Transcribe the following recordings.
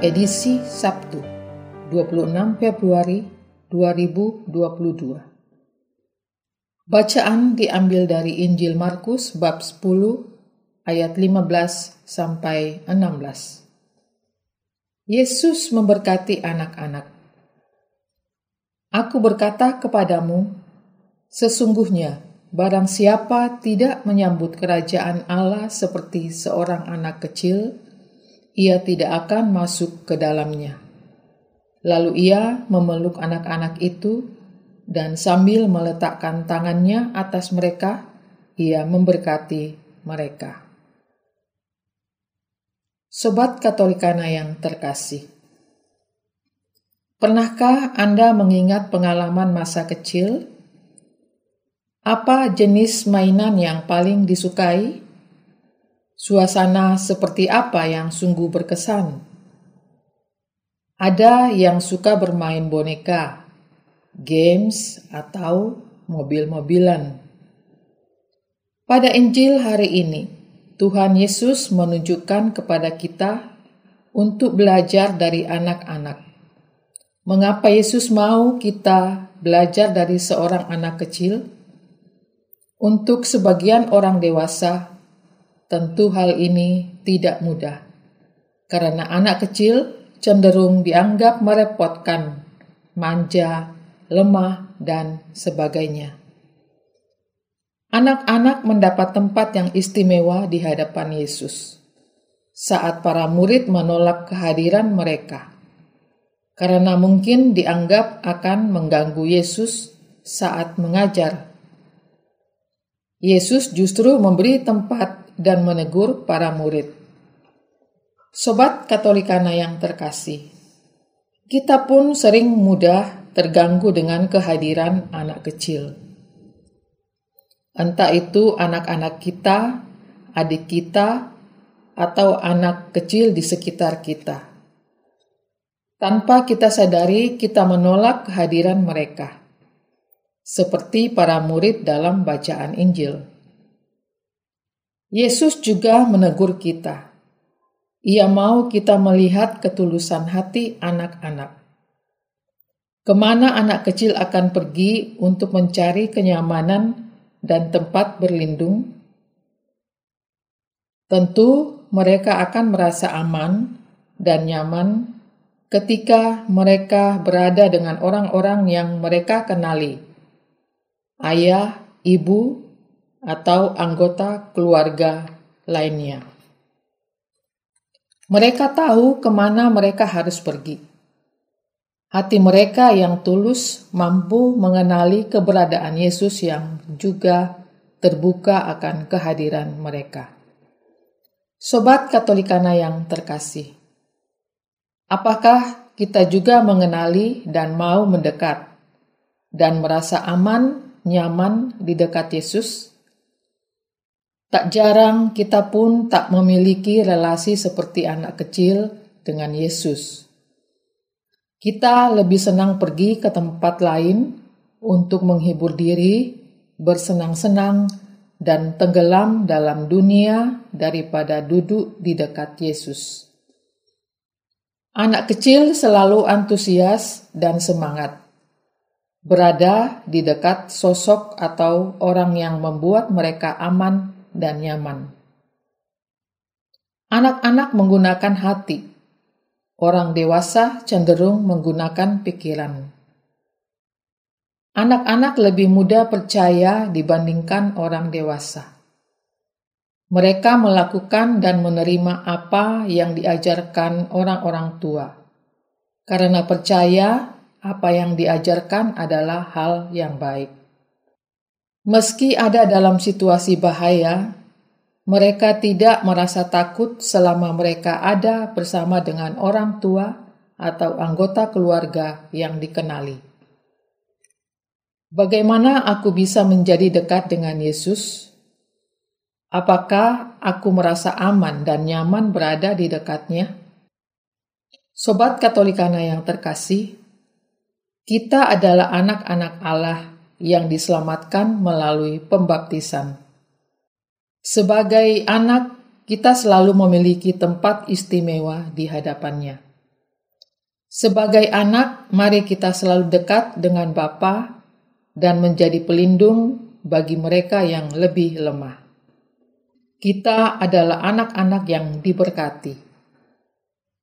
Edisi Sabtu 26 Februari 2022 Bacaan diambil dari Injil Markus bab 10 ayat 15 sampai 16 Yesus memberkati anak-anak. Aku berkata kepadamu sesungguhnya Barang siapa tidak menyambut kerajaan Allah seperti seorang anak kecil, ia tidak akan masuk ke dalamnya. Lalu ia memeluk anak-anak itu, dan sambil meletakkan tangannya atas mereka, ia memberkati mereka. Sobat Katolikana yang terkasih, pernahkah Anda mengingat pengalaman masa kecil apa jenis mainan yang paling disukai? Suasana seperti apa yang sungguh berkesan? Ada yang suka bermain boneka, games, atau mobil-mobilan. Pada Injil hari ini, Tuhan Yesus menunjukkan kepada kita untuk belajar dari anak-anak. Mengapa Yesus mau kita belajar dari seorang anak kecil? Untuk sebagian orang dewasa, tentu hal ini tidak mudah, karena anak kecil cenderung dianggap merepotkan, manja, lemah, dan sebagainya. Anak-anak mendapat tempat yang istimewa di hadapan Yesus saat para murid menolak kehadiran mereka, karena mungkin dianggap akan mengganggu Yesus saat mengajar. Yesus justru memberi tempat dan menegur para murid. Sobat Katolikana yang terkasih, kita pun sering mudah terganggu dengan kehadiran anak kecil. Entah itu anak-anak kita, adik kita, atau anak kecil di sekitar kita. Tanpa kita sadari, kita menolak kehadiran mereka seperti para murid dalam bacaan Injil. Yesus juga menegur kita. Ia mau kita melihat ketulusan hati anak-anak. Ke mana anak kecil akan pergi untuk mencari kenyamanan dan tempat berlindung? Tentu mereka akan merasa aman dan nyaman ketika mereka berada dengan orang-orang yang mereka kenali ayah, ibu, atau anggota keluarga lainnya. Mereka tahu ke mana mereka harus pergi. Hati mereka yang tulus mampu mengenali keberadaan Yesus yang juga terbuka akan kehadiran mereka. Sobat Katolikana yang terkasih, apakah kita juga mengenali dan mau mendekat dan merasa aman nyaman di dekat Yesus? Tak jarang kita pun tak memiliki relasi seperti anak kecil dengan Yesus. Kita lebih senang pergi ke tempat lain untuk menghibur diri, bersenang-senang, dan tenggelam dalam dunia daripada duduk di dekat Yesus. Anak kecil selalu antusias dan semangat berada di dekat sosok atau orang yang membuat mereka aman dan nyaman. Anak-anak menggunakan hati, orang dewasa cenderung menggunakan pikiran. Anak-anak lebih mudah percaya dibandingkan orang dewasa. Mereka melakukan dan menerima apa yang diajarkan orang-orang tua, karena percaya apa yang diajarkan adalah hal yang baik. Meski ada dalam situasi bahaya, Mereka tidak merasa takut selama mereka ada bersama dengan orang tua atau anggota keluarga yang dikenali. Bagaimana aku bisa menjadi dekat dengan Yesus? Apakah aku merasa aman dan nyaman berada di dekatnya? Sobat Katolikana yang terkasih, kita adalah anak-anak Allah yang diselamatkan melalui pembaptisan. Sebagai anak, kita selalu memiliki tempat istimewa di hadapannya. Sebagai anak, mari kita selalu dekat dengan Bapa dan menjadi pelindung bagi mereka yang lebih lemah. Kita adalah anak-anak yang diberkati.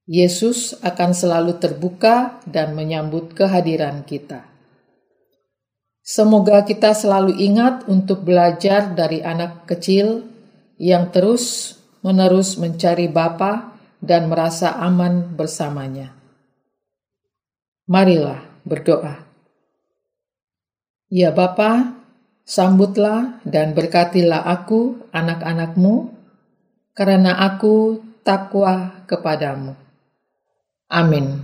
Yesus akan selalu terbuka dan menyambut kehadiran kita. Semoga kita selalu ingat untuk belajar dari anak kecil yang terus-menerus mencari Bapa dan merasa aman bersamanya. Marilah berdoa. Ya Bapa, sambutlah dan berkatilah aku, anak-anakmu, karena aku takwa kepadamu. Amin.